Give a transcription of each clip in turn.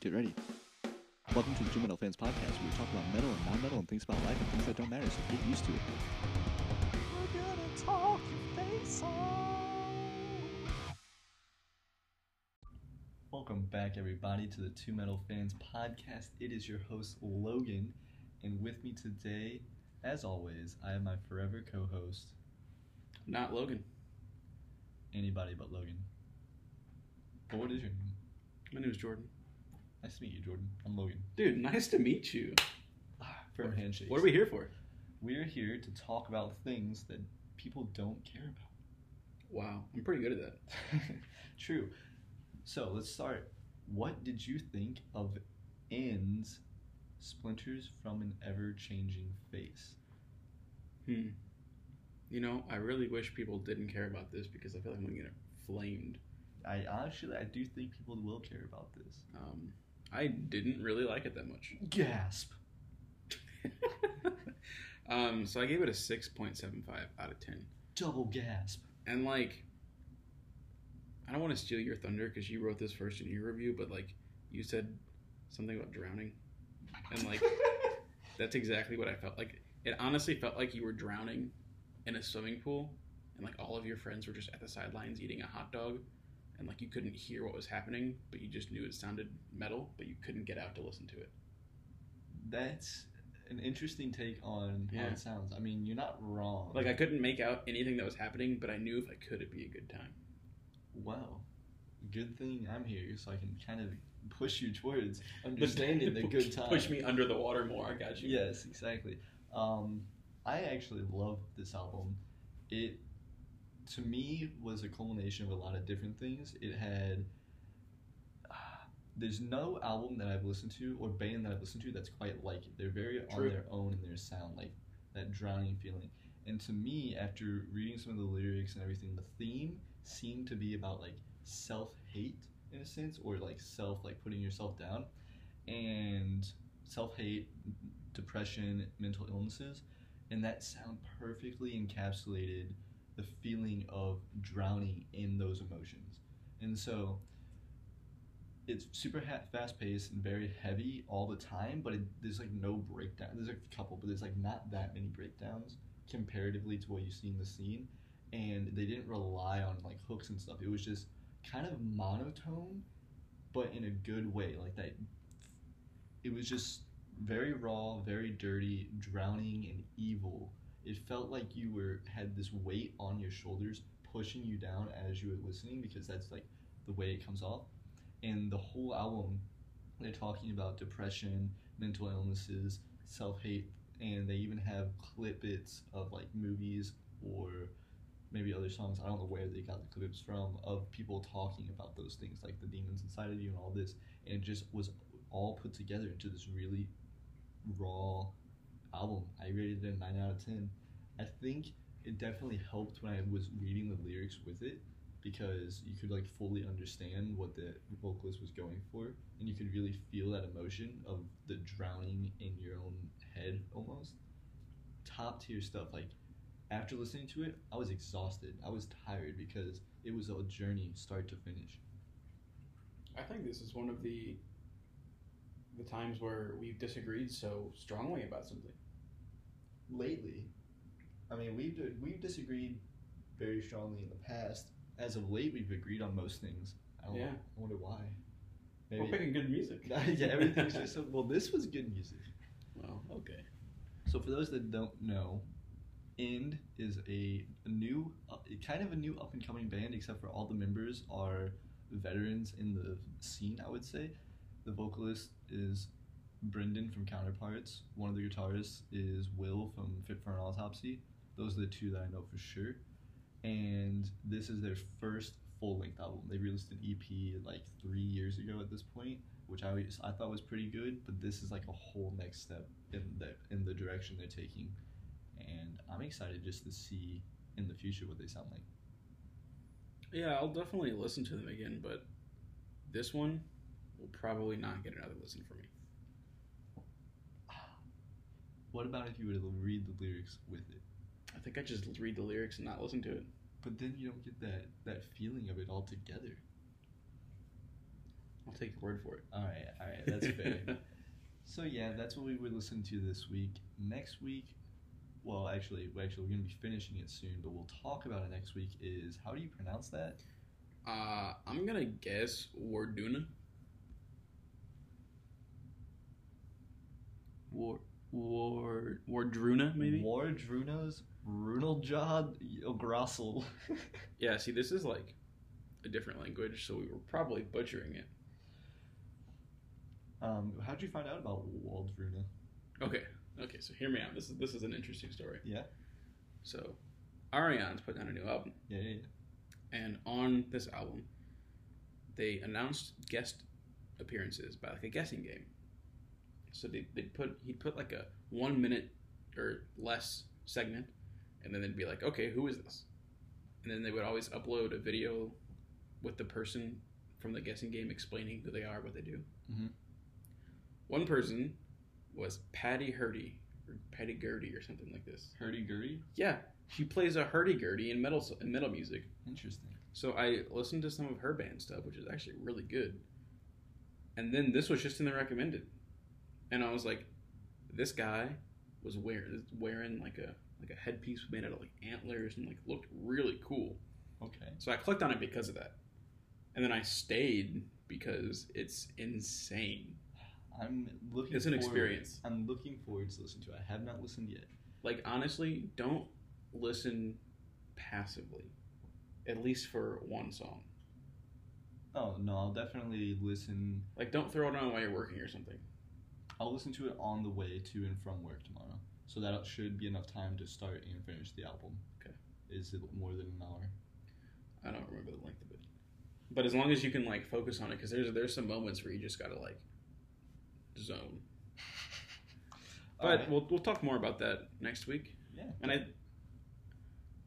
Get ready. Welcome to the Two Metal Fans Podcast, where we talk about metal and non-metal and things about life and things that don't matter. So get used to it. We're gonna talk your face off. Welcome back, everybody, to the Two Metal Fans Podcast. It is your host Logan, and with me today, as always, I have my forever co-host, Not Logan. anybody but Logan. But what is your name? My name is Jordan. Nice to meet you, Jordan. I'm Logan. Dude, nice to meet you. Firm handshakes. What are we here for? We're here to talk about things that people don't care about. Wow, I'm pretty good at that. True. So let's start. What did you think of End's Splinters from an Ever Changing Face? Hmm. You know, I really wish people didn't care about this because I feel like I'm gonna get flamed. I actually, I do think people will care about this. Um, I didn't really like it that much. Gasp. um, so I gave it a 6.75 out of 10. Double gasp. And like, I don't want to steal your thunder because you wrote this first in your review, but like, you said something about drowning, and like, that's exactly what I felt like. It honestly felt like you were drowning in a swimming pool, and like all of your friends were just at the sidelines eating a hot dog, and like you couldn't hear what was happening, but you just knew it sounded metal, but you couldn't get out to listen to it. That's an interesting take on how Yeah. it sounds. I mean, you're not wrong. Like I couldn't make out anything that was happening, but I knew if I could, it'd be a good time. Well, good thing I'm here so I can kind of push you towards understanding the good time. Push me under the water more. I got you. Yes, exactly. Um, I actually love this album. It, to me, was a culmination of a lot of different things. It had. ah, there's no album that I've listened to or band that I've listened to that's quite like it. They're very on their own in their sound, like that drowning feeling. And to me, after reading some of the lyrics and everything, the theme seemed to be about like self hate in a sense, or like self like putting yourself down, and self hate, depression, mental illnesses, and that sound perfectly encapsulated the feeling of drowning in those emotions. And so it's super ha- fast paced and very heavy all the time, but it, there's like no breakdown. There's a couple, but there's like not that many breakdowns comparatively to what you see in the scene. And they didn't rely on like hooks and stuff. It was just kind of monotone, but in a good way. Like that, it was just very raw, very dirty, drowning and evil. It felt like you were had this weight on your shoulders pushing you down as you were listening because that's like the way it comes off. And the whole album, they're talking about depression, mental illnesses, self hate, and they even have clip bits of like movies or maybe other songs. I don't know where they got the clips from of people talking about those things, like the demons inside of you and all this. And it just was all put together into this really raw album. I rated it a 9 out of 10. I think it definitely helped when I was reading the lyrics with it because you could like fully understand what the vocalist was going for and you could really feel that emotion of the drowning in your own head almost. Top tier stuff like after listening to it, I was exhausted. I was tired because it was a journey start to finish. I think this is one of the the times where we've disagreed so strongly about something. Lately, I mean, we've we've disagreed very strongly in the past. As of late, we've agreed on most things. I don't Yeah. I wonder why. We're picking good music. yeah, everything's just so, well. This was good music. Well, okay. So for those that don't know, End is a, a new, uh, kind of a new up and coming band. Except for all the members are veterans in the scene. I would say, the vocalist is Brendan from Counterparts. One of the guitarists is Will from Fit for an Autopsy. Those are the two that I know for sure. And this is their first full length album. They released an EP like three years ago at this point, which I was, I thought was pretty good. But this is like a whole next step in the in the direction they're taking, and I'm excited just to see in the future what they sound like. Yeah, I'll definitely listen to them again, but this one will probably not get another listen from me. What about if you were to read the lyrics with it? I think I just read the lyrics and not listen to it. But then you don't get that that feeling of it all together. I'll take your word for it. All right, all right, that's fair. so yeah, that's what we would listen to this week. Next week, well, actually, we actually we're gonna be finishing it soon, but we'll talk about it next week. Is how do you pronounce that? uh, I'm gonna guess Warduna. War War Wardruna maybe. Wardruna's Runeljaw Ograssel. Yeah. See, this is like a different language, so we were probably butchering it. um, how'd you find out about Wardruna? Okay. Okay. So hear me out. This is this is an interesting story. Yeah. So, Ayreon's put out a new album. Yeah, yeah, yeah. and on this album they announced guest appearances by like a guessing game so they, they put he'd put like a one minute or less segment and then they'd be like okay who is this and then they would always upload a video with the person from the guessing game explaining who they are what they do Mhm. one person was patty hurdy or patty gurdy or something like this Hurdy Gurdy. yeah she plays a hurdy-gurdy in metal in metal music Interesting. so I listened to some of her band stuff, which is actually really good. And then this was just in the recommended, and I was like, this guy was wearing wearing like a like a headpiece made out of like antlers and like looked really cool. Okay. So I clicked on it because of that, and then I stayed because it's insane. I'm looking. It's an forward- experience. I'm looking forward to listen to. it. I have not listened yet. Like honestly, don't listen passively, at least for one song. Oh no, I'll definitely listen. Like don't throw it on while you're working or something. I'll listen to it on the way to and from work tomorrow. So that should be enough time to start and finish the album. Okay. Is it more than an hour? I don't remember the length of it, but as long as you can like focus on it, because there's there's some moments where you just gotta like zone. But Alright. we'll we'll talk more about that next week. yeah. And I,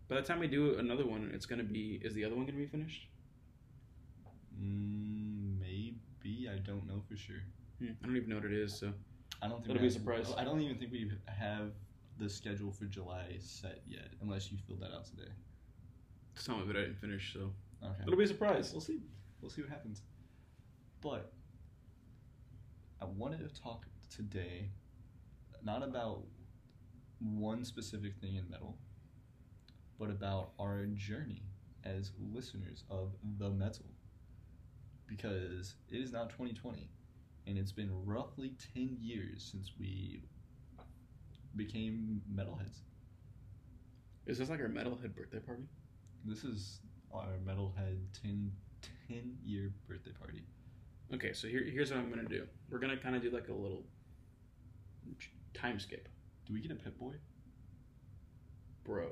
by the time we do another one, it's gonna be is the other one gonna be finished? Mm, maybe I don't know for sure. Hmm, I don't even know what it is. So I don't think It'll we be a have- surprise. I don't even think we have the schedule for July set yet, unless you filled that out today. some of it I didn't finish, so Okay. it'll be a surprise. We'll see. We'll see what happens. But I wanted to talk today not about one specific thing in metal, but about our journey as listeners of the metal. Because it is now 2020, and it's been roughly 10 years since we became metalheads. Is this like our metalhead birthday party? This is our metalhead 10, 10 year birthday party. Okay, so here, here's what I'm gonna do. We're gonna kind of do like a little time skip, Do we get a Pip-Boy? bro.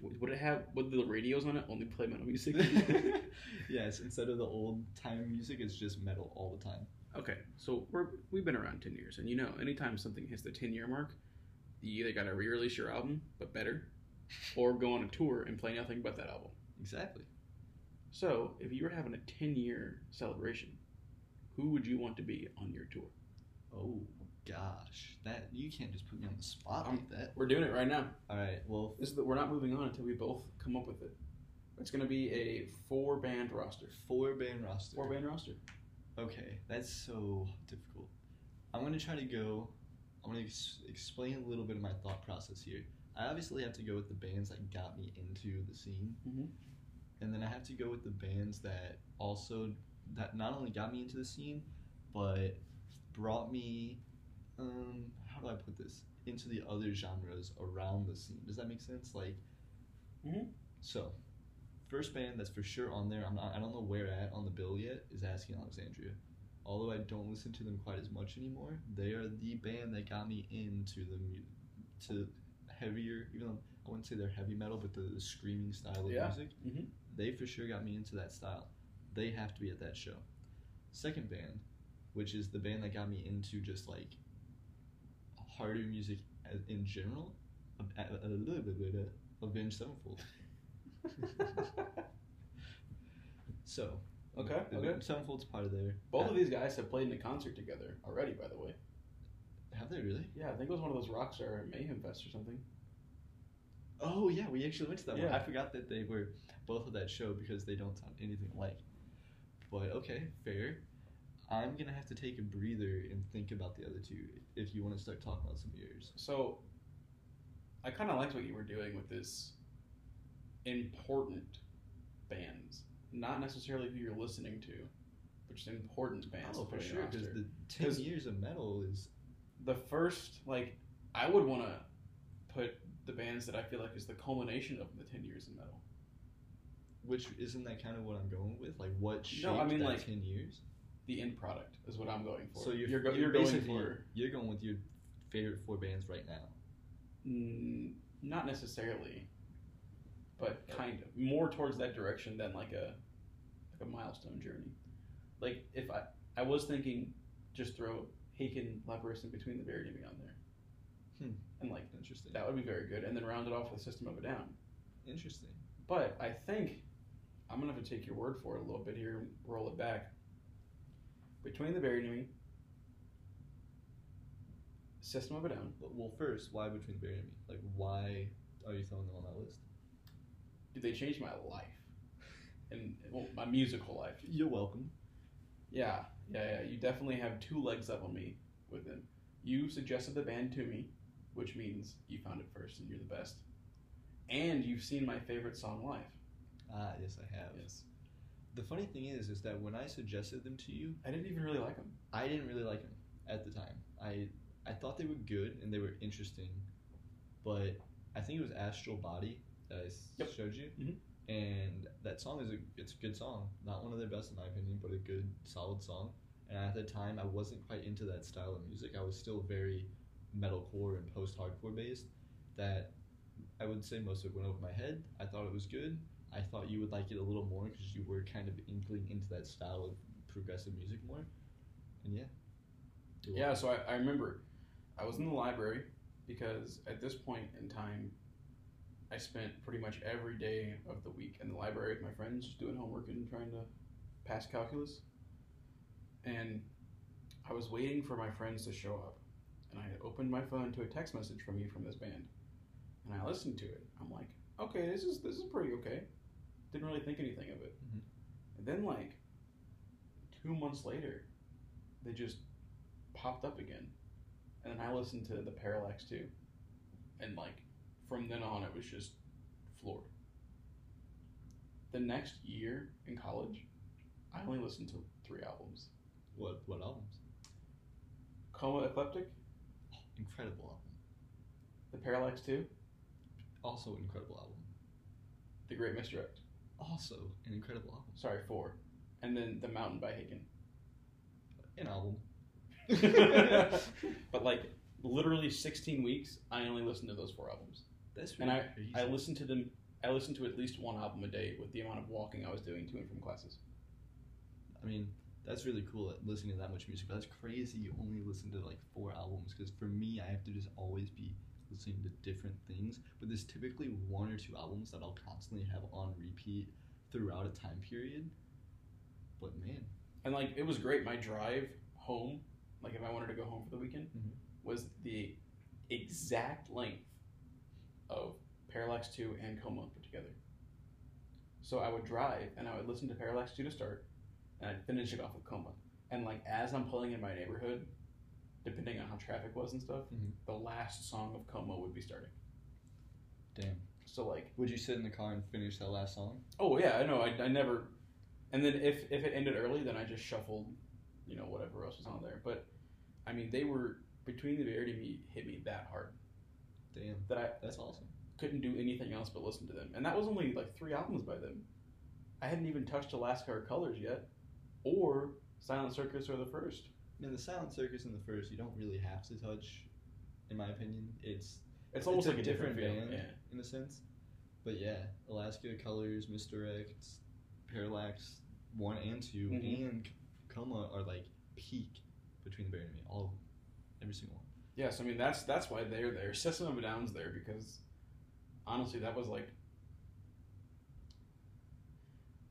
Would it have would the radios on it only play metal music? yes, instead of the old time music, it's just metal all the time. Okay, so we're we've been around ten years, and you know, anytime something hits the ten year mark, you either gotta re-release your album but better, or go on a tour and play nothing but that album. Exactly. So if you were having a ten year celebration, who would you want to be on your tour? Oh gosh, that you can't just put me on the spot like that. We're doing it right now. All right, well, This is the, we're not moving on until we both come up with it. It's gonna be a four band roster. four band roster. Four band roster. Okay, that's so difficult. I'm gonna try to go. I'm gonna ex- explain a little bit of my thought process here. I obviously have to go with the bands that got me into the scene, Mhm. and then I have to go with the bands that also that not only got me into the scene, but brought me. Um, how do I put this? Into the other genres around the scene. Does that make sense? Like, Mhm. so first band that's for sure on there. I'm not. I don't know where at on the bill yet. Is Asking Alexandria. Although I don't listen to them quite as much anymore, they are the band that got me into the mu- to heavier. Even though I wouldn't say they're heavy metal, but the, the screaming style of Yeah. music. Mhm. They for sure got me into that style. They have to be at that show. Second band, which is the band that got me into just like harder music in general, a, a, a little bit of Avenged Sevenfold. so, Okay, the okay. Sevenfold's part of there. Both of these guys have played in a concert together already, by the way. have they really? Yeah, I think it was one of those Rockstar Mayhem Fest or something. Oh yeah, we actually went to that one. Yeah. I forgot that they were both of that show because they don't sound anything alike. But okay, fair. I'm gonna have to take a breather and think about the other two if you want to start talking about some years. So, I kind of liked what you were doing with this important bands, not necessarily who you're listening to, but just important bands. Oh, for sure, because the ten years of metal is the first like I would want to put the bands that I feel like is the culmination of the ten years of metal. which isn't that kind of what I'm going with? Like what shaped No, I mean, that like- ten years? The end product is what I'm going for. So you're you're, go- you're, you're going for you're going with your favorite four bands right now. mm, not necessarily, but kind of more towards that direction than like a like a milestone journey. Like if I I was thinking just throw Haken Leprous in Between the Buried and Me on there, Hmm. and like Interesting. that would be very good, and then round it off with System of a Down. Interesting. But I think I'm gonna have to take your word for it a little bit here and roll it back. Between the Buried and Me, System of a Down, But- Well, first, why Between the Buried and Me? Like, why are you throwing them on that list? Dude, they changed my life and well, my musical life. You're welcome. Yeah, yeah, yeah. You definitely have two legs up on me with them. You suggested the band to me, which means you found it first and you're the best. And you've seen my favorite song live. Ah, yes, I have. Yes. The funny thing is, is that when I suggested them to you, I didn't even really like them. I didn't really like them at the time. I I thought they were good and they were interesting, but I think it was Astral Body that I s- Yep. showed you, Mhm. and that song is a it's a good song. Not one of their best in my opinion, but a good solid song. And at the time, I wasn't quite into that style of music. I was still very metalcore and post-hardcore based. That I would say most of it went over my head. I thought it was good. I thought you would like it a little more because you were kind of inkling into that style of progressive music more. And yeah. Yeah, so I, I remember I was in the library because at this point in time, I spent pretty much every day of the week in the library with my friends, just doing homework and trying to pass calculus. And I was waiting for my friends to show up. And I opened my phone to a text message from you from this band. And I listened to it. I'm like, okay, this is this is pretty okay. Didn't really think anything of it. Mhm. And then like two months later, they just popped up again. And then I listened to the Parallax too. And like from then on it was just floored. The next year in college, I only listened to three albums. What what albums? Coma Ecliptic, Incredible album. The Parallax 2, Also incredible album. The Great Misdirect. Also an incredible album. Sorry, 4. And then The Mountain by Haken. An album. but like literally 16 weeks, I only listened to those four albums. That's And I, crazy. I listened to them. I listened to at least one album a day with the amount of walking I was doing to and from classes. I mean, that's really cool listening to that much music. But that's crazy. You only listen to like four albums because for me, I have to just always be listening to different things. But there's typically one or two albums that I'll constantly have on repeat throughout a time period. But man, And like it was great. My drive home, like if I wanted to go home for the weekend, Mhm. was the exact length of Parallax 2 and Coma put together. So I would drive and I would listen to Parallax 2 to start, and I'd finish it off with Coma. And like as I'm pulling in my neighborhood, depending on how traffic was and stuff, Mhm. the last song of Coma would be starting. damn. So like, Would you sit in the car and finish that last song? oh yeah, I know. I, I never. And then if if it ended early, then I just shuffled, you know, whatever else was on there. But I mean, they were Between the Buried and Me hit me that hard Damn, that I that's awesome. couldn't do anything else but listen to them. And that was only like three albums by them. I hadn't even touched Alaska or Colors yet, or Silent Circus or the first. Man, the Silent Circus in the first, you don't really have to touch, in my opinion. It's It's almost It's like a different, different band. Yeah. in a sense. But yeah, Alaska Colors, Misdirect, Parallax one and 2 Mhm. and Coma are like peak Between the Buried and Me. All. Every single one. Yes, I mean that's that's why they're there. System of a Down's there because honestly, that was like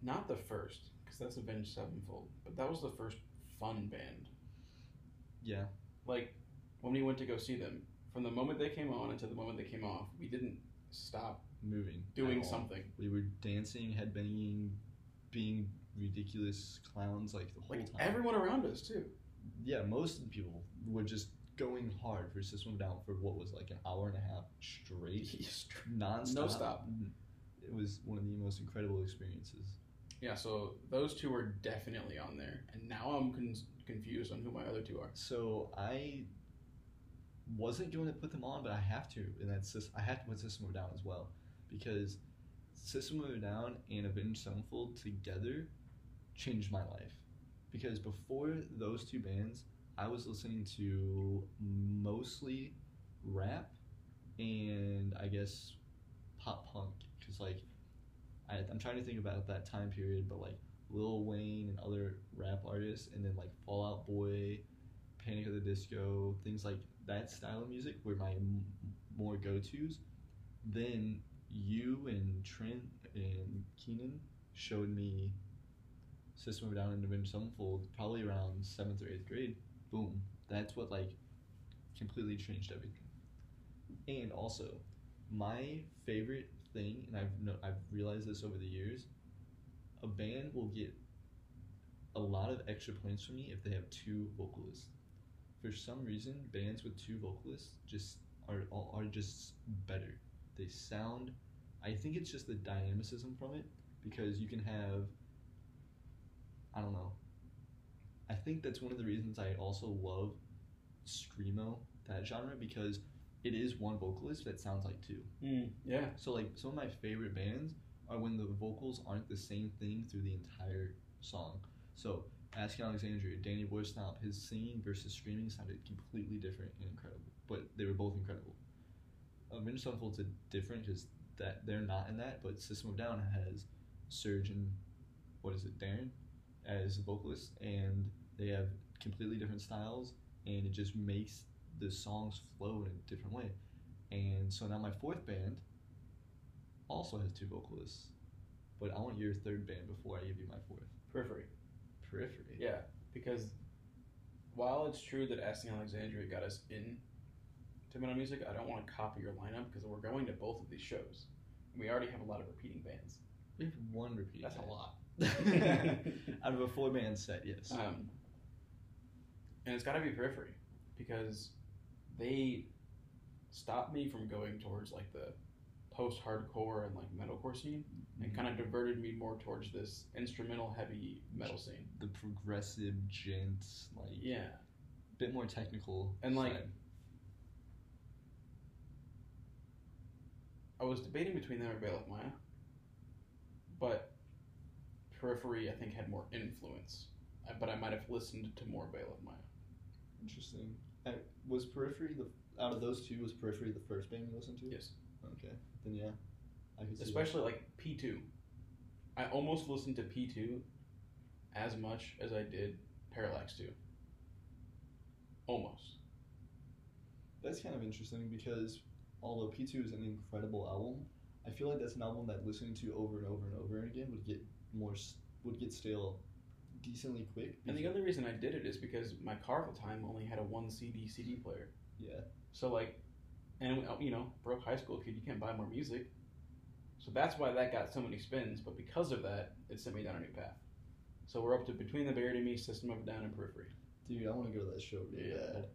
not the first because that's Avenged Sevenfold, but that was the first fun band. Yeah. Like when we went to go see them, from the moment they came on until the moment they came off, we didn't stop Moving. doing something. We were dancing, headbanging, being ridiculous clowns like the whole Like time. everyone around us too. yeah, most of the people were just going hard for System Down for what was like an hour and a half straight, non-stop. No stop. Mm-hmm. It was one of the most incredible experiences. Yeah, so those two are definitely on there, and now I'm con- confused on who my other two are. So I wasn't going to put them on, but I have to, and that's just I have to put System of a Down as well because System of a Down and Avenged Sevenfold together changed my life. Because before those two bands, I was listening to mostly rap and I guess pop punk. Because like I, I'm trying to think about that time period, but like Lil Wayne and other rap artists, and then like Fall Out Boy, Panic at the Disco, things like that style of music were my m- more go tos. Then you and Trent and Keenan showed me System of Down and Avenged Sevenfold probably around seventh or eighth grade. Boom, that's what like completely changed everything. And also, my favorite thing, and I've no, I've realized this over the years, a band will get a lot of extra points from me if they have two vocalists. For some reason, bands with two vocalists just are are just better. They sound. I think it's just the dynamicism from it because you can have. I don't know. I think that's one of the reasons I also love screamo that genre because it is one vocalist that sounds like two. Mm, yeah. So like some of my favorite bands are when the vocals aren't the same thing through the entire song. So Asking Alexandria, Danny Worsnop, his singing versus screaming sounded completely different and incredible, but they were both incredible. Um, Avenged Sevenfold's a different because that they're not in that, but System of Down has Serj and what is it, Daron, as vocalists, and they have completely different styles, and it just makes the songs flow in a different way. And so now my fourth band also has two vocalists, but I want your third band before I give you my fourth. Periphery. Periphery. Yeah, because while it's true that Asking Alexandria got us in to metal music, I don't want to copy your lineup because we're going to both of these shows. We already have a lot of repeating bands. We have one repeat. That's a lot. Out of a four band set, yes. Um, and it's got to be Periphery because they stopped me from going towards like the post-hardcore and like metalcore scene and mm-hmm. kind of diverted me more towards this instrumental heavy metal scene. the progressive djent, like Yeah. bit more technical. And, like. I was debating between them or Veil of Maya, but Periphery I think had more influence. Uh, but I might have listened to more of Maya. Interesting. I, was Periphery the out of those two? Was Periphery the first band you listened to? Yes. Okay, then yeah, I could see that. Especially like P2. I almost listened to P2 as much as I did Parallax 2. Almost. That's kind of interesting because although P2 is an incredible album, I feel like that's an album that listening to over and over and over again would get more would get stale decently quick. And the other reason I did it is because my car at the time only had a one CD CD player. yeah, So like, and uh, you know, broke high school kid, you can't buy more music. So that's why that got so many spins. But because of that, it sent me down a new path. So we're up to Between the Buried and Me, System of Down, and Periphery. dude, I want to go to that show really Yeah. bad.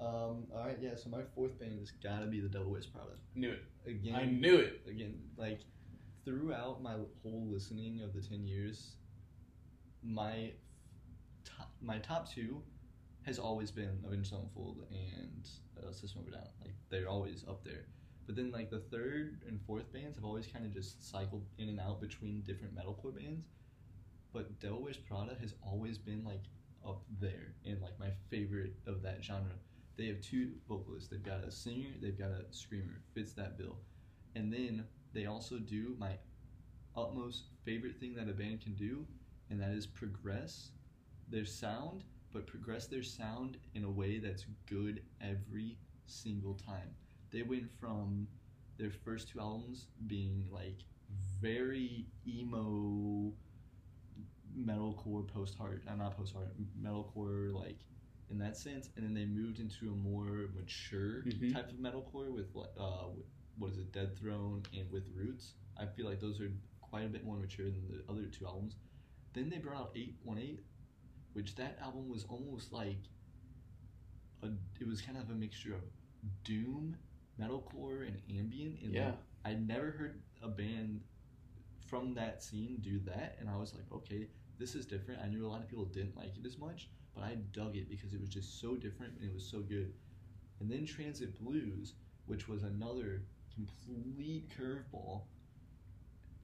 Um, all right, yeah. So my fourth band has got to be the Devil Wears Prada. Knew it. Again, I knew it. again, like throughout my whole listening of the ten years, my top, my top two has always been Avenged Sevenfold and uh, System of a Down. Like they're always up there. But then like the third and fourth bands have always kind of just cycled in and out between different metalcore bands. But Devil Wears Prada has always been like up there and like my favorite of that genre. They have two vocalists. They've got a singer. They've got a screamer. Fits that bill. And then they also do my utmost favorite thing that a band can do, and that is progress their sound, but progress their sound in a way that's good every single time. They went from their first two albums being like very emo metalcore post hard uh, not post hard metalcore like in that sense and then they moved into a more mature Mhm. type of metalcore with uh what is it dead throne and with roots i feel like those are quite a bit more mature than the other two albums Then they brought out eight one eight, which that album was almost like a. It was kind of a mixture of doom, metalcore, and ambient. And Yeah. like, I never heard a band from that scene do that, and I was like, okay, this is different. I knew a lot of people didn't like it as much, but I dug it because it was just so different and it was so good. And then Transit Blues, which was another complete curveball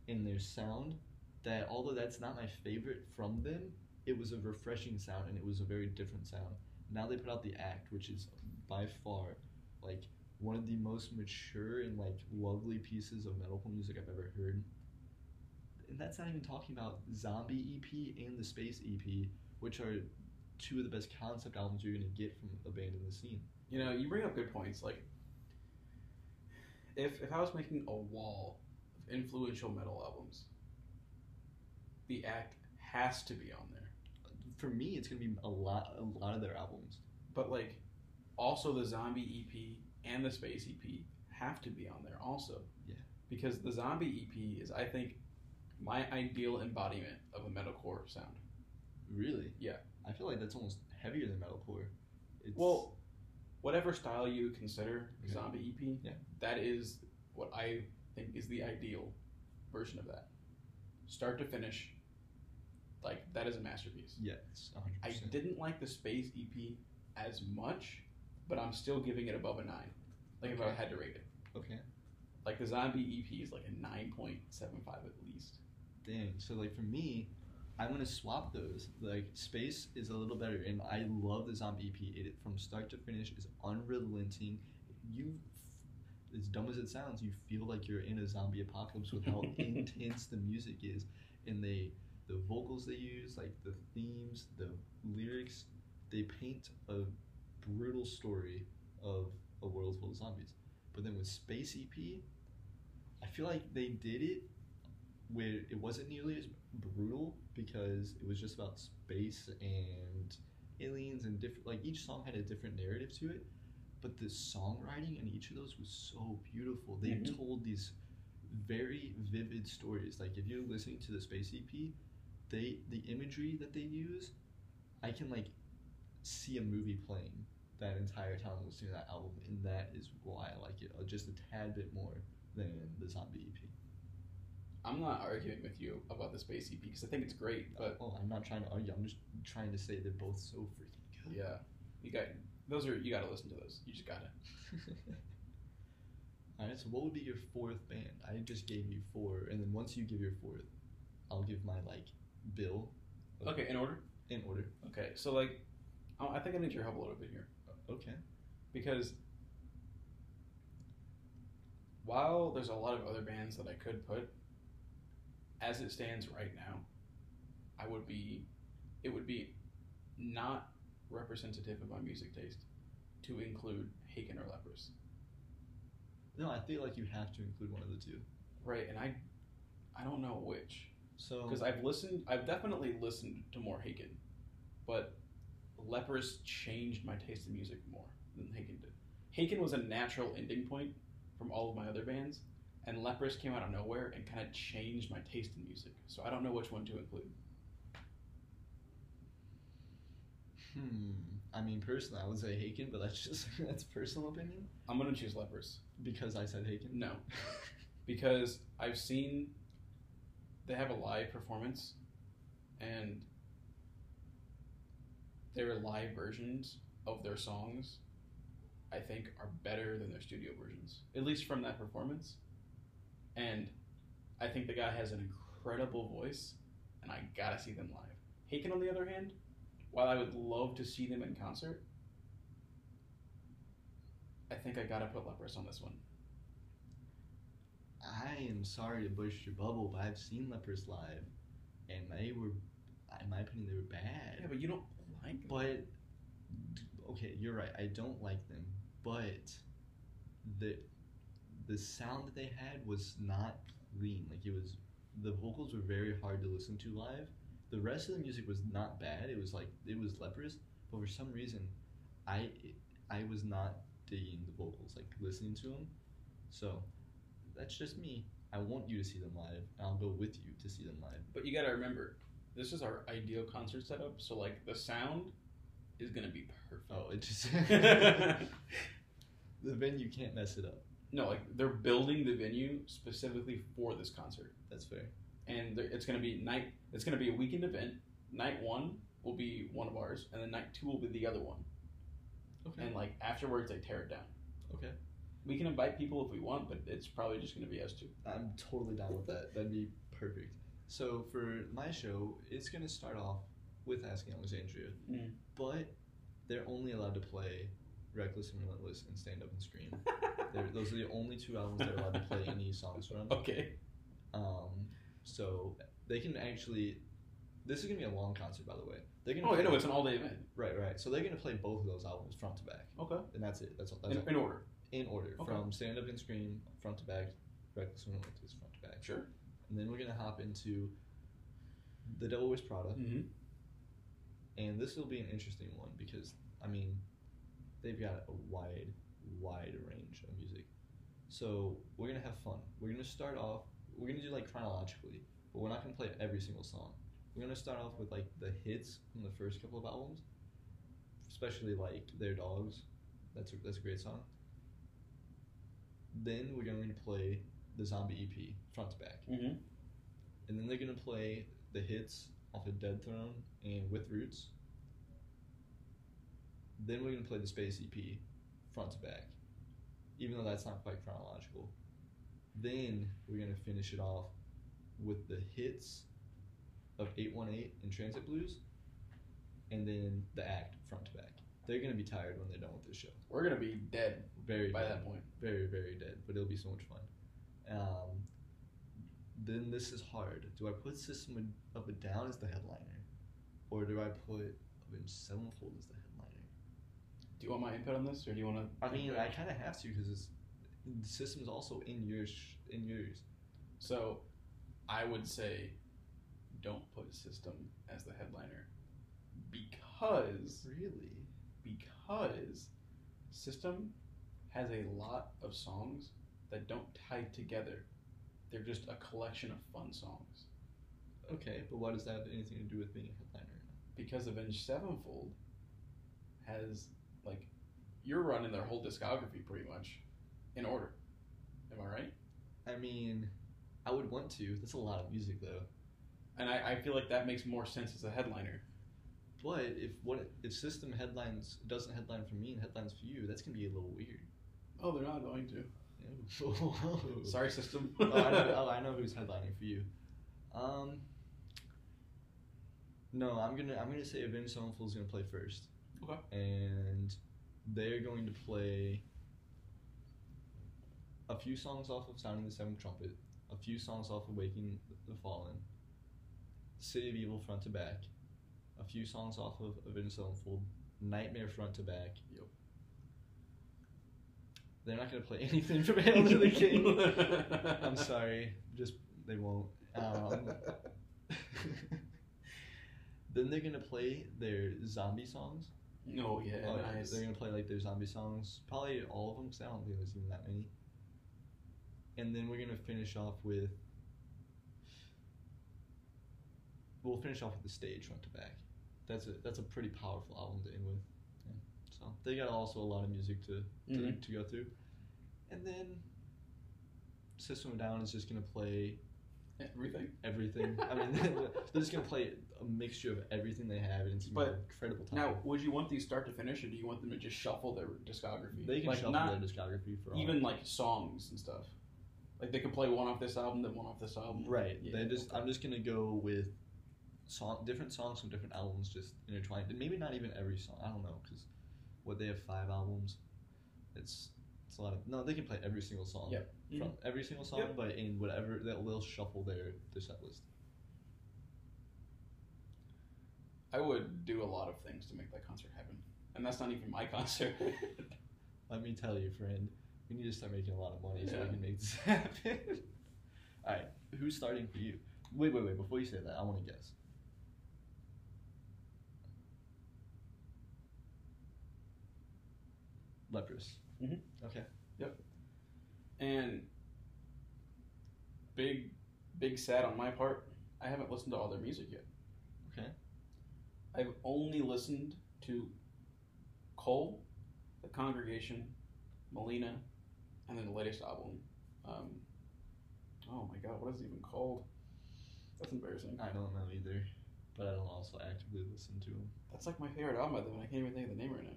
in their sound. That although that's not my favorite from them, it was a refreshing sound and it was a very different sound. Now they put out the Act, which is by far like one of the most mature and like lovely pieces of metalcore music I've ever heard. And that's not even talking about Zombie EP and the Space EP, which are two of the best concept albums you're gonna get from a band in the scene. You know, you bring up good points. Like, if if I was making a wall of influential metal albums, the Act has to be on there. For me, it's gonna be a lot, a lot of their albums. But like, also the Zombie EP and the Space EP have to be on there also. Yeah. Because the Zombie EP is, I think, my ideal embodiment of a metalcore sound. Really? Yeah. I feel like that's almost heavier than metalcore. It's, Well, whatever style you consider Okay. Zombie EP, Yeah. that is what I think is the ideal version of that. Start to finish, like that is a masterpiece. yeah, it's 100. I didn't like the Space EP as much, but I'm still giving it above a nine. Like if I had to rate it, Okay. like the Zombie EP is like a nine point seven five at least. Dang. So like for me, I'm gonna swap those. Like space is a little better, and I love the zombie EP. It from start to finish is unrelenting. You, as dumb as it sounds, you feel like you're in a zombie apocalypse with how intense the music is, and they, the vocals they use, like the themes, the lyrics, they paint a brutal story of a world full of zombies. But then with Space EP, I feel like they did it where it wasn't nearly as brutal because it was just about space and aliens and different like each song had a different narrative to it but the songwriting in each of those was so beautiful they Mhm. told these very vivid stories like if you're listening to the space ep they the imagery that they use i can like see a movie playing that entire time listening to that album and that is why i like it uh, just a tad bit more than the zombie ep I'm not arguing with you about the Space EP because I think it's great, but oh, I'm not trying to argue. I'm just trying to say they're both so freaking good. yeah, you got those are you got to listen to those. You just got to. All right. So, what would be your fourth band? I just gave you four, and then once you give your fourth, I'll give my like bill Okay, in order. in order. Okay, so like, I I think I need your help a little bit here uh, Okay. because while there's a lot of other bands that I could put, as it stands right now, I would be, it would be not representative of my music taste to include Haken or Leprous. No, I feel like you have to include one of the two. Right, and I, I don't know which. So, because I've listened. I've definitely listened to more Haken, but Leprous changed my taste in music more than Haken did. Haken was a natural ending point from all of my other bands, and Leprous came out of nowhere and kind of changed my taste in music. So I don't know which one to include. hmm. I mean, personally, I would say Haken, but that's just that's personal opinion I'm gonna choose Leprous. because I said Haken. No, because I've seen they have a live performance, and their live versions of their songs, I think, are better than their studio versions, at least from that performance. And I think the guy has an incredible voice, and I gotta see them live. Haken, on the other hand, while I would love to see them in concert, I think I gotta put Leprous on this one. I am sorry to burst your bubble, but I've seen Leprous live, and they were, in my opinion, they were bad. Yeah, but you don't like them. But okay, you're right. I don't like them, but the the sound that they had was not clean. Like it was, the vocals were very hard to listen to live. The rest of the music was not bad. It was like it was Leprous, but for some reason, I I was not digging the vocals. Like listening to them, so that's just me. I want you to see them live, and I'll go with you to see them live. But you got to remember, this is our ideal concert setup. So like the sound is gonna be perfect. Oh, it just the venue can't mess it up. No, like they're building the venue specifically for this concert, That's fair. and it's gonna be night. It's gonna be a weekend event. Night one will be one of ours, and then night two will be the other one. Okay. And like afterwards, they tear it down. Okay. We can invite people if we want, but it's probably just gonna be us two. I'm totally down with that. That'd be perfect. So for my show, it's gonna start off with Asking Alexandria, Mm. but they're only allowed to play Reckless and Relentless and Stand Up and Scream. Those are the only two albums they're allowed to play any songs from. okay. Um, so they can actually. This is gonna be a long concert, by the way. They're gonna. Oh, I play- know it's an all-day event. Right, right. So they're gonna play both of those albums front to back, Okay. and that's it. That's all. That's In, all. in order. In order Okay. from Stand Up and Scream front to back, Reckless and Relentless front to back. Sure. And then we're gonna hop into The Devil Wears Prada, Mm-hmm. and this will be an interesting one because I mean, they've got a wide, wide range of music. So we're gonna have fun. We're gonna start off. We're gonna do like chronologically, but we're not gonna play every single song. We're gonna start off with like the hits from the first couple of albums, especially like Their Dogs. That's a, that's a great song. Then we're going to play the Zombie EP front to back, Mm-hmm. and then they're gonna play the hits off of Dead Throne and With Roots. Then we're gonna play the Space EP front to back, even though that's not quite chronological. Then we're gonna finish it off with the hits of 818 and Transit Blues, and then the act front to back. They're gonna be tired when they're done with this show. We're gonna be dead Very by dead. that point. very very dead, but it'll be so much fun. Um, then this is hard. Do I put System of a Down as the headliner, or do I put Avenged Sevenfold as the headliner? Do you want my input on this, or do you want to? I mean, I kind of have to because it's the system's also in yours. In yours. So, I would say, don't put System as the headliner, because Really? because System has a lot of songs that don't tie together. They're just a collection of fun songs. Okay, but what does that have anything to do with being a headliner? Because Avenged Sevenfold has like you're running their whole discography pretty much in order. Am I right? I mean, I would want to. That's a lot of music though. And I, I feel like that makes more sense as a headliner. But if what if System headlines doesn't headline for me and headlines for you, that's gonna be a little weird. Oh, they're not going to. Sorry. Sorry, system. oh, I know, oh, I know who's headlining for you. Um, no, I'm gonna I'm gonna say Avenged Sevenfold's gonna play first. Okay. And they're going to play a few songs off of Sounding the Seventh Trumpet, a few songs off of Waking the Fallen, City of Evil front to back, a few songs off of Avenged Sevenfold, Nightmare front to back. Yep. They're not gonna play anything from Hail to the King. I'm sorry, just they won't. Um, then they're gonna play their zombie songs. Oh yeah, Oh, nice. They're gonna play like their zombie songs, probably all of them, because I don't think there's even that many. And then we're gonna finish off with. We'll finish off with the stage front to back. That's a that's a pretty powerful album to end with. Yeah. So they got also a lot of music to to, Mhm. to go through, and then System of Down is just gonna play Everything. everything. I mean, they're just gonna play a mixture of everything they have, and it's gonna be But an incredible time. Now, would you want these start to finish, or do you want them to just shuffle their discography? they can like shuffle not their discography for all. even like songs and stuff. Like they could play one off this album, then one off this album. right. Yeah, they just. okay. I'm just gonna go with song, different songs from different albums, just intertwined, and maybe not even every song. I don't know, because what they have five albums. It's it's a lot of no. They can play every single song. Yep. Mm-hmm. From every single song, Yep. but in whatever that will shuffle their their set list. I would do a lot of things to make that concert happen, and that's not even my concert. Let me tell you, friend, we need to start making a lot of money so Yeah. we can make this happen. All right, who's starting for you? Wait, wait, wait. Before you say that, I want to guess. Leprous. Mhm. Okay. Yep. And big, big sad on my part. I haven't listened to all their music yet. Okay. I've only listened to Coal, The Congregation, Malina, and then the latest album. Um, oh my god, what is it even called? That's embarrassing. I don't know either, but I don't also actively listen to them. That's like my favorite album by them. and I can't even think of the name right now.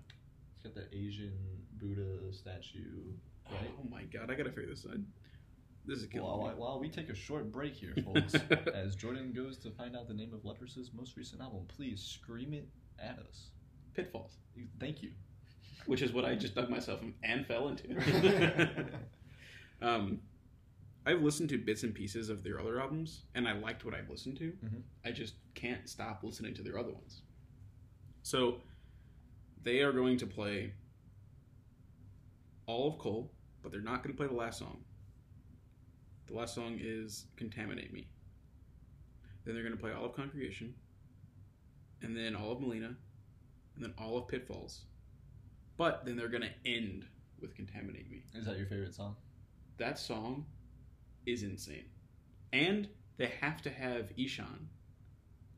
It's got that Asian Buddha statue. Right. Oh my god, I gotta figure this out. This is killing While, me. while we take a short break here, folks, as Jordan goes to find out the name of Leprous' most recent album, please scream it at us. Pitfalls, Thank you. which is what I just dug myself and fell into. um, I've listened to bits and pieces of their other albums, and I liked what I've listened to. Mhm. I just can't stop listening to their other ones. So, they are going to play all of Coal, but they're not going to play the last song. The last song is Contaminate Me. Then they're going to play all of Congregation, and then all of Malina, and then all of Pitfalls. But then they're going to end with Contaminate Me. Is that your favorite song? That song is insane. And they have to have Ihsahn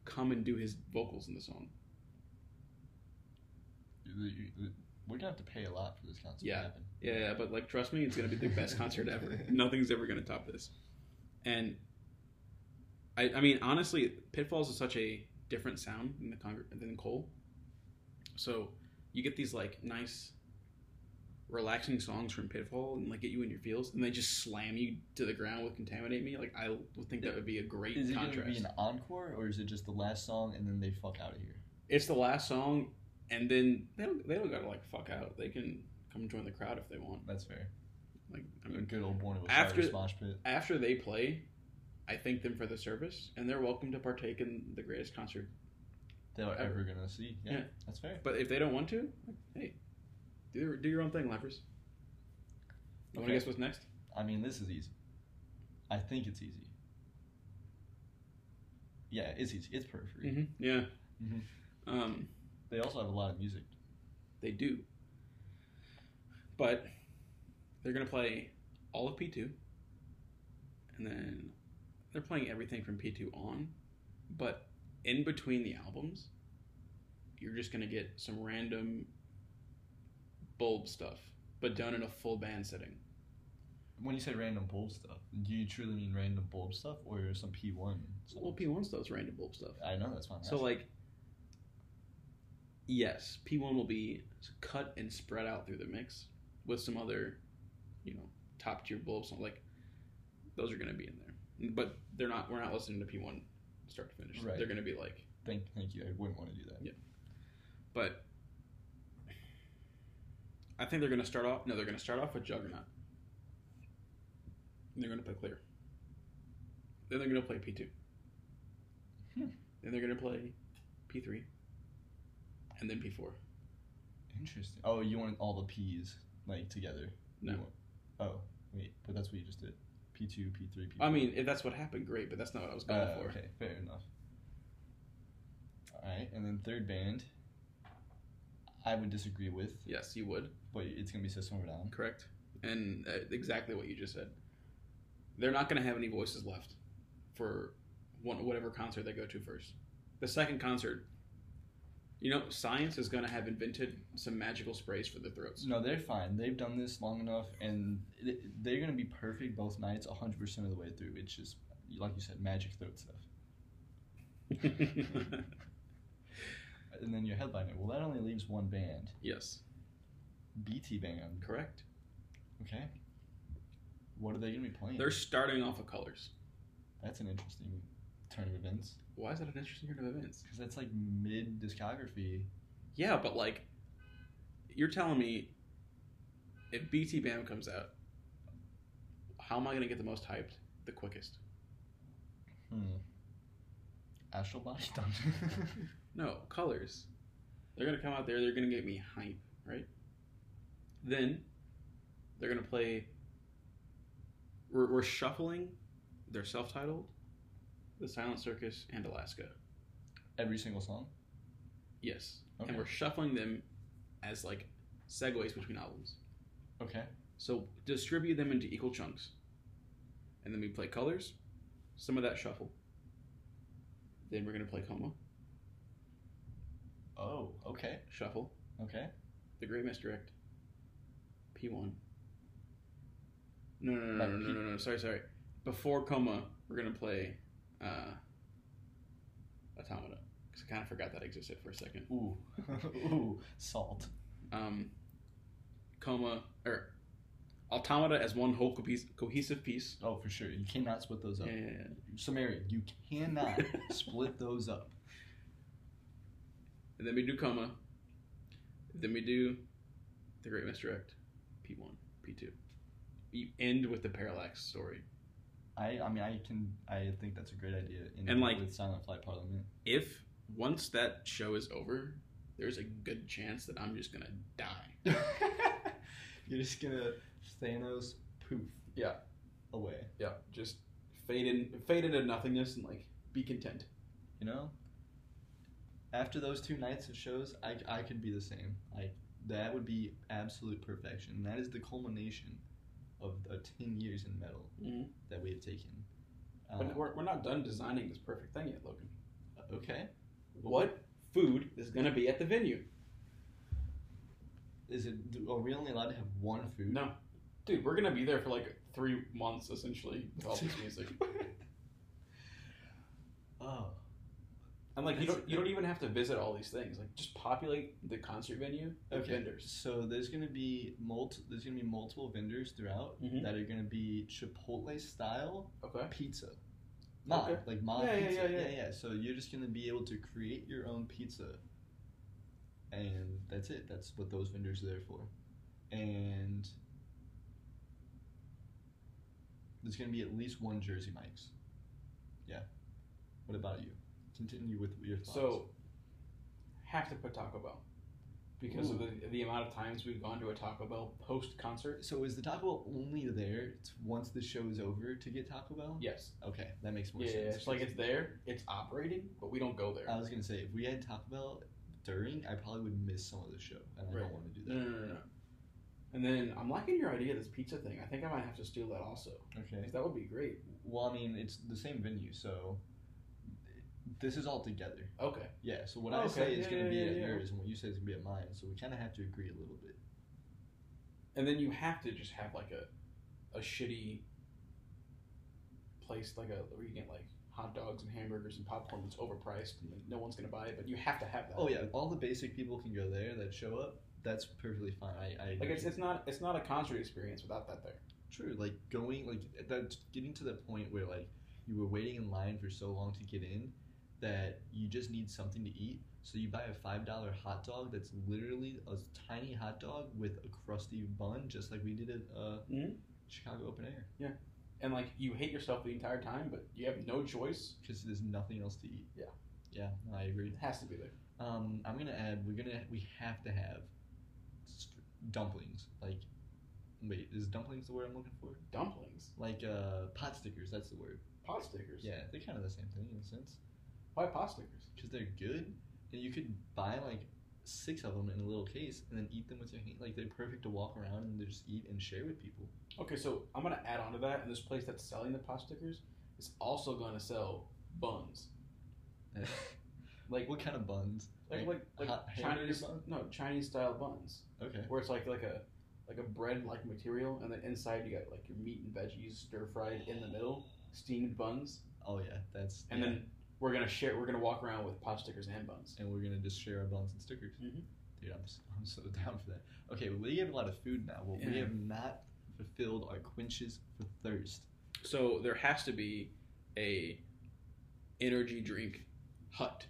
come and do his vocals in the song. We're gonna have to pay a lot for this concert Yeah. to happen. Yeah, yeah, but like trust me, it's gonna be the best concert ever. Nothing's ever gonna top this. And I, I mean, honestly, Pitfalls is such a different sound than the than Coal. So you get these like nice, relaxing songs from Pitfall and like get you in your feels, and they just slam you to the ground with "Contaminate Me." Like I would think that would be a great Is it contrast. gonna be an encore or is it just the last song and then they fuck out of here? it's the last song, and then they don't they don't gotta like fuck out. They can come join the crowd if they want. That's fair. Like I A mean, good old Born of After- Osiris mosh pit. after they play, I thank them for the service, and they're welcome to partake in the greatest concert. They are ever. ever gonna see. Yeah, Yeah. that's fair. But if they don't want to, like, hey, do your, do your own thing, Leprous. You want to guess what's next? I mean, this is easy. I think it's easy. Yeah, it's easy. It's periphery. Mm-hmm. Yeah. Mhm. Um, They also have a lot of music. they do. But they're gonna play all of P two, and then they're playing everything from P two on. But in between the albums, you're just gonna get some random bulb stuff, but done in a full band setting. When you say random bulb stuff, do you truly mean random bulb stuff or some P1? Well, P one stuff's random bulb stuff. I know that's fine. So like, yes, P one will be cut and spread out through the mix with some other, you know, top tier bulbs. Like those are gonna be in there, but they're not. We're not listening to P one start to finish. Right. They're gonna be like, thank, thank you. I wouldn't want to do that. Yeah. but I think they're gonna start off. No, they're gonna start off with Juggernaut. And they're gonna play Clear. Then they're gonna play P two. Hmm. Then they're gonna play P three. And then P four. Interesting. Oh, you want all the P's like together? No. Want- oh, wait, but that's what you just did. P two, P three, P. I mean, if that's what happened, great, but that's not what I was going Uh, for. okay, fair enough. All right, and then third band, I would disagree with, Yes, you would. but it's gonna be System of a Down. Correct. And uh, exactly what you just said. They're not going to have any voices left for one, whatever concert they go to first. The second concert, you know, science is going to have invented some magical sprays for the throats. No, they're fine. They've done this long enough, and they're gonna be perfect both nights, hundred percent of the way through. It's just like you said, magic throat stuff. And then your headliner. Well, that only leaves one band, yes, BTBAM. correct. Okay. What are they gonna be playing? They're starting off of colors. That's an interesting turn of events Why is that an interesting turn of events? because that's like mid discography. Yeah, but like, you're telling me if BTBAM comes out, how am I going to get the most hyped the quickest? Hmm. Astral Body. No, colors. They're gonna come out there. They're gonna get me hype, right? Then they're gonna play. We're, we're shuffling their self-titled, The Silent Circus, and Alaska. Every single song. Yes, Okay. and we're shuffling them as like segues between albums. Okay. So distribute them into equal chunks, and then we play colors, some of that shuffle. Then we're gonna play coma, Oh, okay, Shuffle, okay. The Great Misdirect, P1. No, no, no, Uh, no, no, P- no, no, sorry, sorry. Before Coma, we're gonna play uh, Automata because I kind of forgot that existed for a second. Ooh, ooh, salt. Um, Coma or Automata as one whole cohes- cohesive piece. Oh, for sure. You cannot split those up. And, Samaria, you cannot split those up. and then we do Coma. Then we do The Great Misdirect, P1, P2. You end with the Parallax story. I, I mean, I can, I think that's a great idea. In, And, like- with Silent Flight Parliament. If once that show is over, there's a good chance that I'm just gonna die. You're just gonna Thanos poof. Yeah. Away. Yeah, just fade in, fade into nothingness, and like be content. You know. After those two nights of shows, I, I could be the same. Like that would be absolute perfection. That is the culmination of uh, ten years in metal Mm-hmm. that we have taken. But Um, we're, we're not done designing this perfect thing yet, Logan. okay. What food is gonna be at the venue? Is it? Are we only allowed to have one food? No, dude, we're gonna be there for like three months essentially with all this music. oh. And like you don't you don't even have to visit all these things. Like just populate the concert venue with Okay. vendors. So there's gonna be multi, There's gonna be multiple vendors throughout Mhm. that are gonna be Chipotle style Okay. pizza. Mod, Okay. like mod Yeah, yeah, pizza. yeah, yeah. So you're just gonna be able to create your own pizza, and that's it. That's what those vendors are there for. And there's gonna be at least one Jersey Mike's. Yeah. What about you? Continue with your thoughts. So have to put Taco Bell because of the the amount of times we've gone to a Taco Bell post concert. So is the Taco Bell only there once the show is over to get Taco Bell? Yes. Okay, that makes more Yeah, sense. it's like it's there, it's operating, but we don't go there. I was gonna say if we had Taco Bell during, I probably would miss some of the show, and I don't want to do that. no, no, no. And then I'm liking your idea of this pizza thing. I think I might have to steal that also. Okay. that would be great. Well, I mean, it's the same venue, so this is all together. Okay. Yeah. So what Oh, I okay. say is Yeah, gonna yeah, be yeah, at yours, and what you say is gonna be at mine. So we kind of have to agree a little bit. And then you have to just have like a a shitty place like a where you get like hot dogs and hamburgers and popcorn that's overpriced and like, no one's gonna buy it, but you have to have that. Oh yeah, all the basic people can go there that show up. That's perfectly fine. I, I Like it's, it's not it's not a concert experience without that there. True, like going like that, getting to the point where like you were waiting in line for so long to get in that you just need something to eat. So you buy a five dollar hot dog that's literally a tiny hot dog with a crusty bun, just like we did at uh, Mhm. Chicago Open Air, Yeah. And like you hate yourself the entire time, but you have no choice. because there's nothing else to eat. Yeah. yeah, no, I agree. It has to be there. Um, I'm gonna add. We're gonna we have to have dumplings. Like, wait, is dumplings the word I'm looking for? Dumplings, Like uh, pot stickers. That's the word. pot stickers. Yeah, they're kind of the same thing in a sense. Why pot stickers? because they're good, and you could buy like six of them in a little case and then eat them with your hand. Like they're perfect to walk around and just eat and share with people. Okay, so I'm gonna add on to that, and this place that's selling the pot stickers is also gonna sell buns. Like what kind of buns? like like, like hot Chinese bun? no Chinese style buns Okay. where it's like like a like a bread like material, and then inside you got like your meat and veggies stir fried in the middle, steamed buns, Oh yeah, that's and yeah. then we're gonna share. We're gonna walk around with pop stickers and buns. and we're gonna just share our buns and stickers. Mhm. Dude, I'm so, I'm so down for that. Okay, well, we have a lot of food now. Well, we have not fulfilled our quenches for thirst. So there has to be a energy drink hut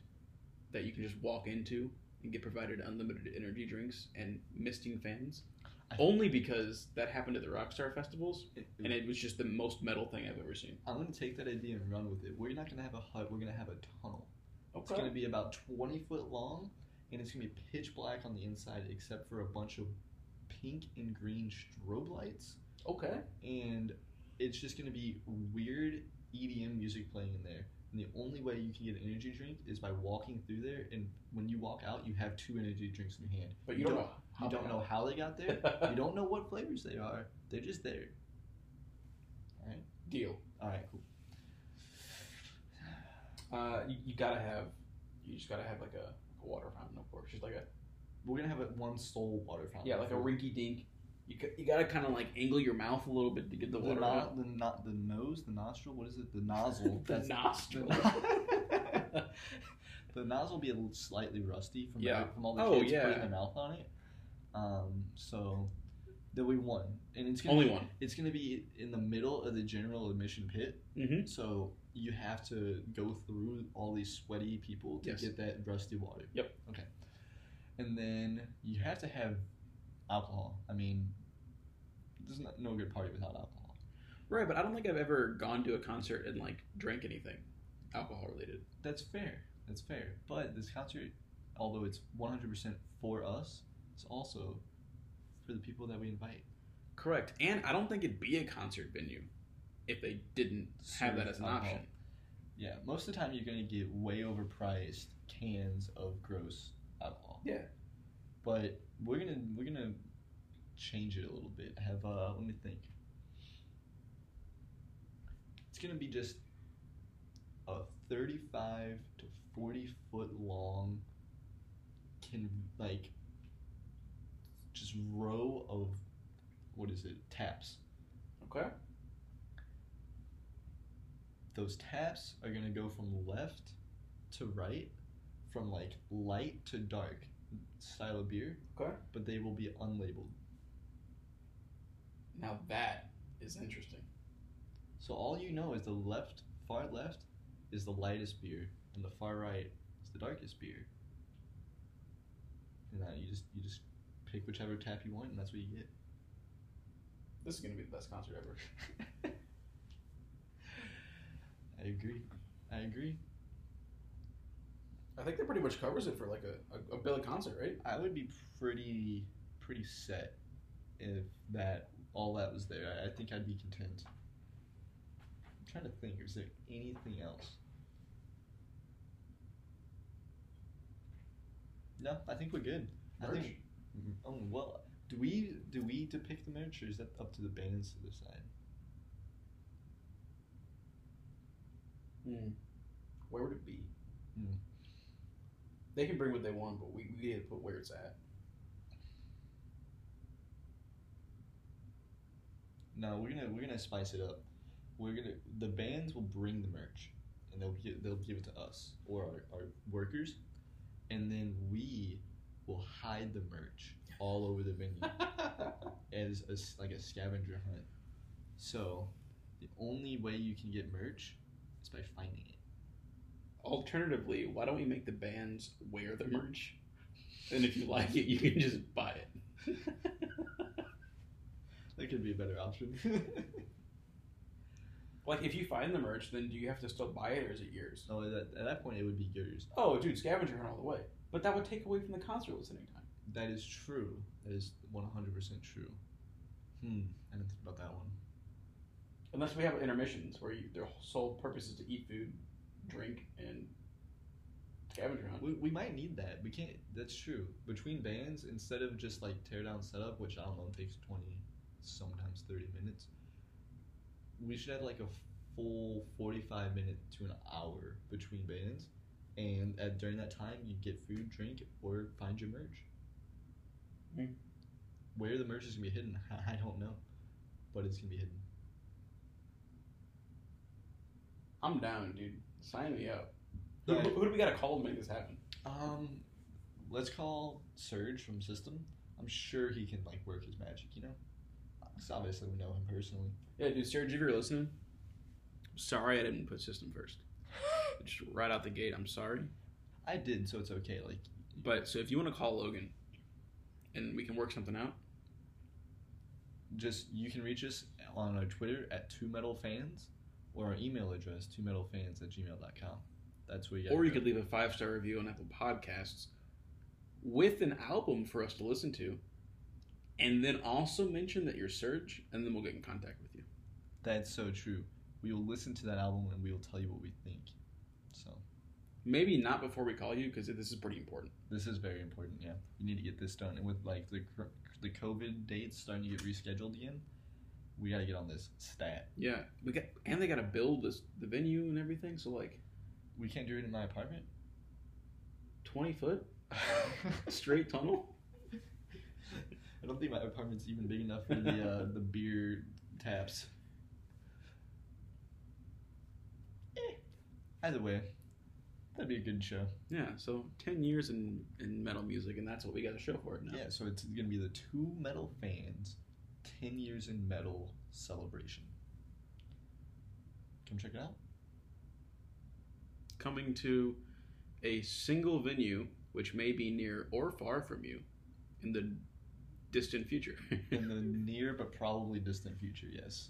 that you can just walk into and get provided unlimited energy drinks and misting fans. Only because that happened at the Rockstar festivals, and it was just the most metal thing I've ever seen. I'm gonna take that idea and run with it. We're not gonna have a hut. We're gonna have a tunnel. Okay. It's gonna be about 20 foot long, and it's gonna be pitch black on the inside, except for a bunch of pink and green strobe lights. Okay. And it's just gonna be weird EDM music playing in there. And the only way you can get an energy drink is by walking through there. And when you walk out, you have two energy drinks in your hand. But you don't know. You don't know how they got there. you don't know what flavors they are. They're just there. All right. Deal. All right. Cool. Uh, you, you gotta have. You just gotta have like a a water fountain, of course, just like a We're gonna have it one sole water fountain. yeah, like a rinky dink. You ca- you gotta kind of like angle your mouth a little bit to get the the, water no, out. the not the nose, the nostril. What is it? The nozzle. The That's- nostril. The, nozzle will be a little slightly rusty from Yeah. from all the Oh, kids yeah. putting their mouth on it. Um, so there'll be one, and it's gonna Only be, one. It's gonna be in the middle of the general admission pit. Mm-hmm. So you have to go through all these sweaty people to Yes. get that rusty water. Yep. Okay. And then you have to have alcohol. I mean, there's no, no good party without alcohol. Right, but I don't think I've ever gone to a concert and like drank anything alcohol related. That's fair. That's fair. But this concert, although it's 100% for us, it's also for the people that we invite. Correct, and I don't think it'd be a concert venue if they didn't have that as an alcohol. option. Yeah, most of the time you're gonna get way overpriced cans of gross alcohol. Yeah. But we're gonna we're gonna change it a little bit. Have uh let me think. It's gonna be just a thirty-five to forty foot long can like just row of what is it taps Okay. those taps are going to go from left to right from like light to dark style of beer Okay. but they will be unlabeled Now that is interesting. so all you know is the left far left is the lightest beer and the far right is the darkest beer and then you just you just pick whichever tap you want and that's what you get. This is gonna be the best concert ever. i agree. I agree. I think that pretty much covers it for like a, a, a Billy concert, right? i would be pretty pretty set if that all that was there. I, I think i'd be content. I'm trying to think is there anything else? No i think we're good. I Merch? Think oh well do we do we depict the merch or is that up to the bands to decide Hmm. Where would it be? Hmm. They can bring what they want, but we, we need to put where it's at. No, we're gonna we're gonna spice it up. We're gonna the bands will bring the merch, and they'll give they'll give it to us or our, our workers, and then we will hide the merch all over the venue as a like a scavenger hunt. So, the only way you can get merch is by finding it. Alternatively, why don't we make the bands wear the merch? And if you like it, you can just buy it. That could be a better option. like, if you find the merch, then do you have to still buy it, or is it yours? no, at that, at that point it would be yours. Oh, dude, scavenger hunt all the way. But that would take away from the concert listening time. That is true. That is one hundred percent true. Hmm. I didn't think about that one. Unless we have intermissions where you, their sole purpose is to eat food, drink, and scavenger hunt. We, we might need that. We can't. That's true. Between bands, instead of just like tear down setup, which I don't know takes twenty, sometimes thirty minutes, we should have like a full forty-five minute to an hour between bands, and at during that time you get food, drink, or find your merch. Hmm. Where the merch is gonna be hidden, I don't know, but it's gonna be hidden. I'm down, dude. Sign me up. Who, Alright. who do we gotta call to make this happen? Um, let's call Serj from System. I'm sure he can like work his magic. You know, 'Cause obviously we know him personally. Yeah, dude, Serj, if you're listening, sorry I didn't put system first. Just right out the gate, I'm sorry. I did, so it's okay. Like, But so if you want to call Logan, and we can work something out, just you can reach us on our Twitter at two metal fans or our email address two Metal Fans at gmail.com. That's where you. or you go. could leave a five star review on Apple Podcasts with an album for us to listen to, and then also mention that you're Serj, and then we'll get in contact with you. That's so true. We will listen to that album and we will tell you what we think. So Maybe not before we call you because this is pretty important. this is very important. Yeah, we need to get this done. And with like the the COVID dates starting to get rescheduled again, we got to get on this stat. Yeah, we got and they got to build this the venue and everything. So like We can't do it in my apartment. twenty foot. Straight tunnel. I don't think my apartment's even big enough for the uh, the beer taps. Either way, that'd be a good show. Yeah. So ten years in in metal music, and that's what we got to show for it now. Yeah, so it's gonna be the two metal fans, ten years in metal celebration. Come check it out. Coming to a single venue, which may be near or far from you, in the distant future. In the near but probably distant future, yes.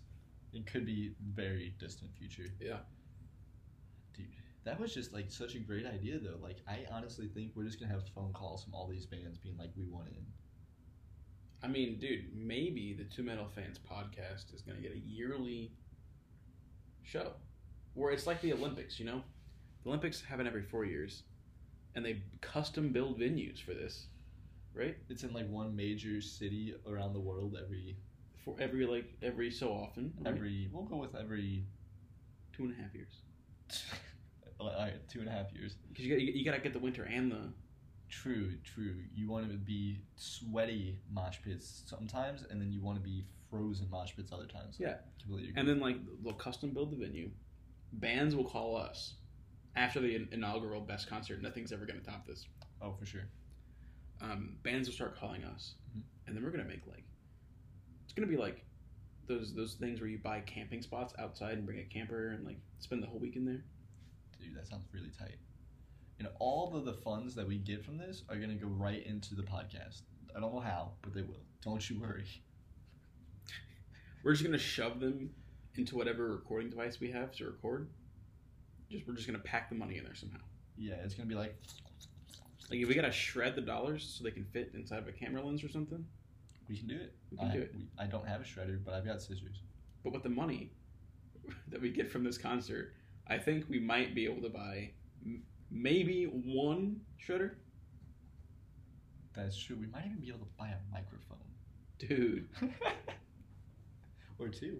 It could be very distant future. Yeah. Dude, that was just like such a great idea though. Like I honestly think we're just gonna have phone calls from all these bands being like, We want in. I mean, dude, maybe the Two Metal Fans podcast is going to get a yearly show where it's like the Olympics, you know? The Olympics happen every four years, and they custom build venues for this, right? It's in like one major city around the world every For every like every so often, right? every we'll go with every two and a half years. alright, two and a half years. Because you got you got to get the winter and the True, true. You want to be sweaty mosh pits sometimes, and then you want to be frozen mosh pits other times. Yeah. completely. Agree. and then like they'll custom build the venue. Bands will call us after the inaugural best concert. Nothing's ever to top this. oh, for sure. um, bands will start calling us, Mhm. and then we're gonna make like it's gonna be like those those things where you buy camping spots outside and bring a camper and like spend the whole week in there. Dude, that sounds really tight. And all of the funds that we get from this are gonna go right into the podcast. I don't know how, but they will. Don't you worry. We're just gonna shove them into whatever recording device we have to record. Just we're just gonna pack the money in there somehow. Yeah, it's gonna be like Like if we gotta shred the dollars so they can fit inside of a camera lens or something. we can do it. We can I, do it. We, I don't have a shredder, but I've got scissors. But with the money that we get from this concert, I think we might be able to buy m- maybe one shredder. That's true. We might even be able to buy a microphone Dude, or two.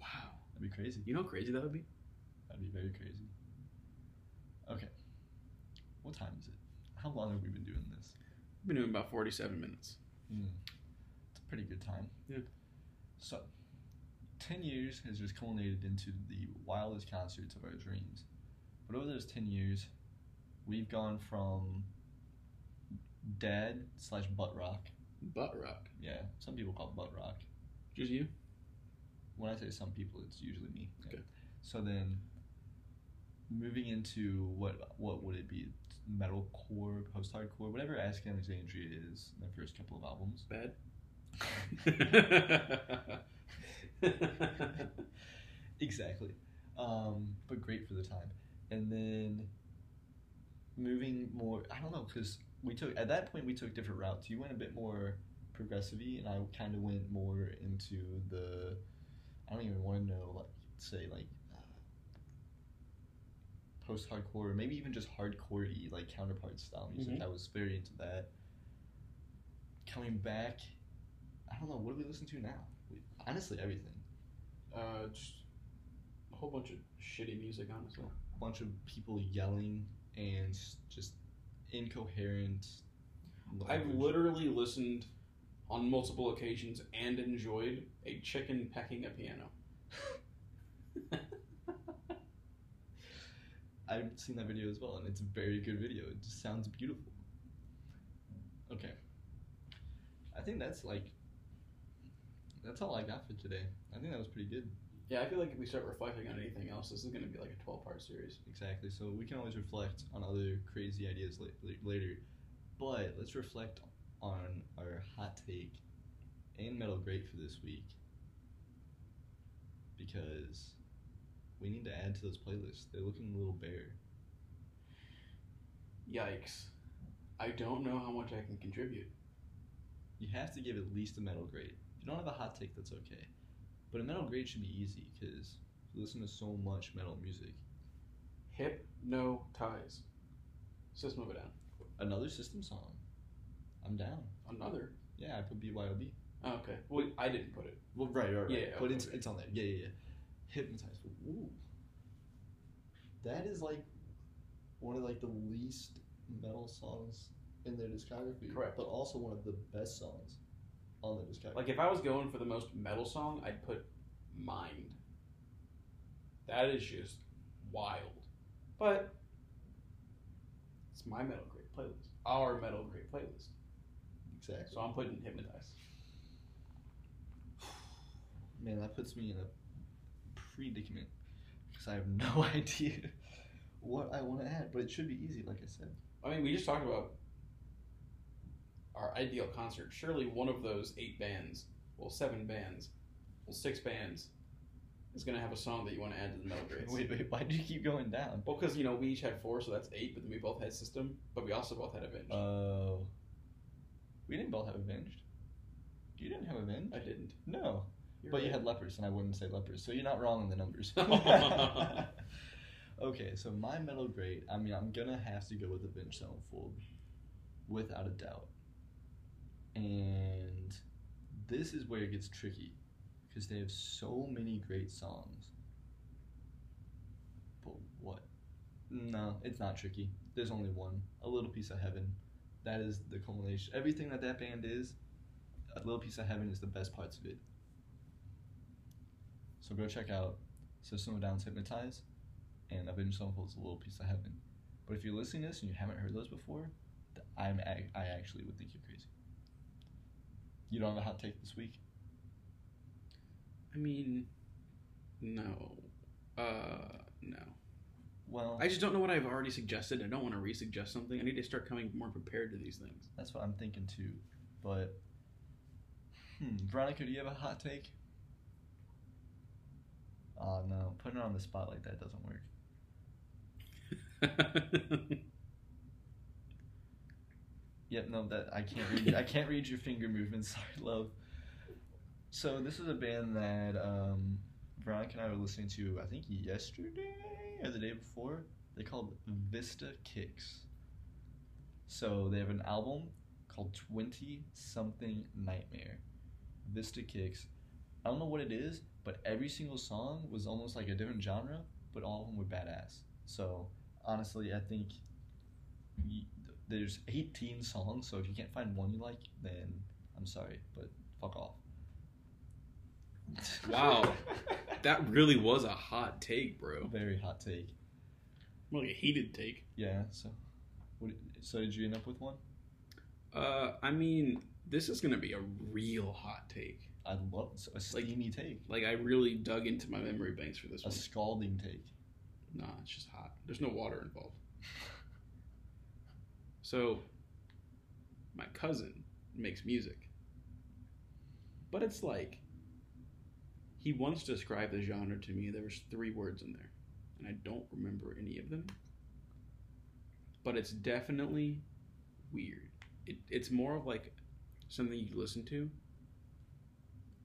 wow. That'd be crazy. You know how crazy that would be? That'd be very crazy. Okay. What time is it? How long have we been doing this? We've been doing about 47 minutes. Hmm. It's a pretty good time. Yeah. So, 10 years has just culminated into the wildest concerts of our dreams. But over those 10 years, we've gone from dad slash butt rock. Butt rock. Yeah, some people call it butt rock. Just you? When I say some people, it's usually me. Okay. So then, moving into what what would it be? Metalcore, post hardcore, whatever Asking Alexandria is. Their first couple of albums. Bad? Exactly. Um, but great for the time. And then moving more, I don't know, because we took, at that point, we took different routes. You went a bit more progressive and I kind of went more into the, I don't even want to know, like, say, like, post hardcore, maybe even just hardcore y, like counterpart style music. Mhm. I was very into that. Coming back, I don't know, what do we listen to now? Honestly, everything. uh, just a whole bunch of shitty music, honestly. A bunch of people yelling and just incoherent. I've literally listened on multiple occasions and enjoyed a chicken pecking a piano. I've seen that video as well, and it's a very good video. It just sounds beautiful. Okay, I think that's like that's all I got for today. I think that was pretty good. Yeah, I feel like if we start reflecting on anything else, this is going to be like a 12 part series. Exactly. So we can always reflect on other crazy ideas la- la- later, but let's reflect on our hot take and metal great for this week because we need to add to those playlists. They're looking a little bare. Yikes. I don't know how much I can contribute. You have to give at least a metal grade. If you don't have a hot take, that's okay. But a metal grade should be easy because you listen to so much metal music. Hip, no ties. System of a Down. Another system song. I'm down. Another. Yeah, I put BYOB. Oh, okay. Well, I didn't put it. Well, right, right, right. Yeah, but okay, it's it's on there. Yeah, yeah, yeah. Hypnotized. Ooh, that is like one of like the least metal songs in their discography. Correct. But also one of the best songs on the. Like if I was going for the most metal song, I'd put Mind. That is just wild. But it's my metal great playlist. Our metal great playlist. exactly. So I'm putting Hypnotize. Man, that puts me in a predicament because I have no idea what I want to add. But it should be easy, like I said. I mean, we just talked about our ideal concert. Surely one of those eight bands, well, seven bands, well, six bands, is going to have a song that you want to add to the metal grades. Wait, wait, why do you keep going down? Well, because, you know, we each had four, so that's eight, but then we both had System, but we also both had Avenged. Oh. we didn't both have Avenged. You didn't have Avenged? I didn't. No. You're but you had Leprous, and I wouldn't say Leprous, so you're not wrong in the numbers. okay, so my metal grade, I mean, I'm gonna have to go with Avenged Sevenfold, without a doubt. And this is where it gets tricky, because they have so many great songs. But what? No, it's not tricky. There's only one. A Little Piece of Heaven. That is the culmination. Everything that that band is, A Little Piece of Heaven is the best parts of it. So go check out System of Down's Hypnotize and Avenged Sevenfold's A Little Piece of Heaven. But if you're listening to this and you haven't heard those before, I'm I actually would think you're crazy. You don't have a hot take this week? I mean, no. Uh, no. Well, I just don't know what I've already suggested. I don't want to re-suggest something. I need to start coming more prepared to these things. that's what I'm thinking too. But, hmm, Veronica, do you have a hot take? Oh no, putting her on the spot like that doesn't work. Yep, no, that I can't read. I can't read your finger movements. Sorry, love. So this is a band that um, Veronica and I were listening to. I think yesterday or the day before. They called Vista Kicks. So they have an album called Twenty Something Nightmare. Vista Kicks. I don't know what it is, but every single song was almost like a different genre, but all of them were badass. So honestly, I think there's 18 songs, so if you can't find one you like, then I'm sorry, but fuck off. Wow. that really was a hot take, bro. Very hot take. More like a heated take. Yeah. So, what, so did you end up with one? Uh, I mean, this is gonna be a real hot take. I love so a Like- steamy take, Like I really dug into my memory banks for this one. a one. scalding take. Nah, it's just hot. There's no water involved. So, my cousin makes music. But it's like he once described the genre to me. There was three words in there, and I don't remember any of them. But it's definitely weird. It, it's more of like something you listen to,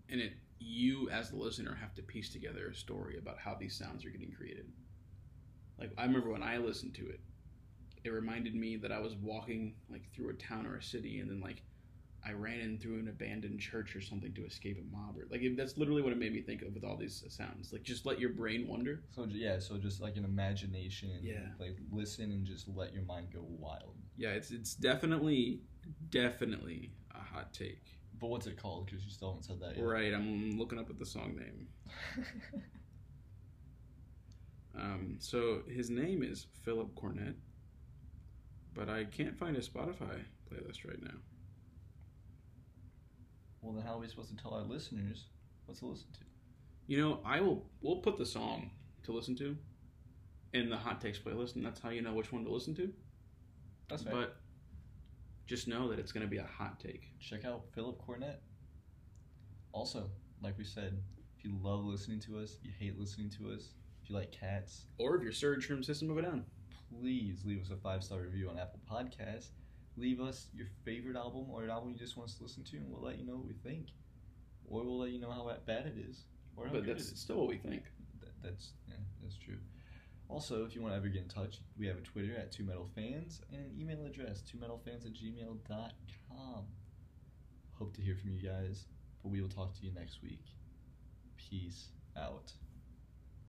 and it you as the listener have to piece together a story about how these sounds are getting created. Like I remember when I listened to it, it reminded me that I was walking like through a town or a city, and then like I ran in through an abandoned church or something to escape a mob. Or like it, that's literally what it made me think of with all these sounds. Like just let your brain wander. So yeah, so just like an imagination. Yeah. Like listen and just let your mind go wild. Yeah, it's it's definitely definitely a hot take. But what's it called? Because you still haven't said that yet. Right, I'm looking up at the song name. Um, so his name is Philip Cornett, but I can't find a Spotify playlist right now. well, then how are we supposed to tell our listeners what to listen to? You know, I will. We'll put the song to listen to in the hot takes playlist, and that's how you know which one to listen to. That's right. But just know that it's going to be a hot take. check out Philip Cornett. Also, like we said, if you love listening to us, you hate listening to us, if you like cats, Or if you're Serj from System of a Down. Please leave us a five star review on Apple Podcasts. Leave us your favorite album or an album you just want us to listen to, and we'll let you know what we think. Or we'll let you know how bad it is, or how But good that's it is. still what we think. Th- that's yeah, that's true. Also, if you want to ever get in touch, we have a Twitter at Two Metal Fans and an email address, twometalfans at gmail.com. Hope to hear from you guys, but we will talk to you next week. Peace out.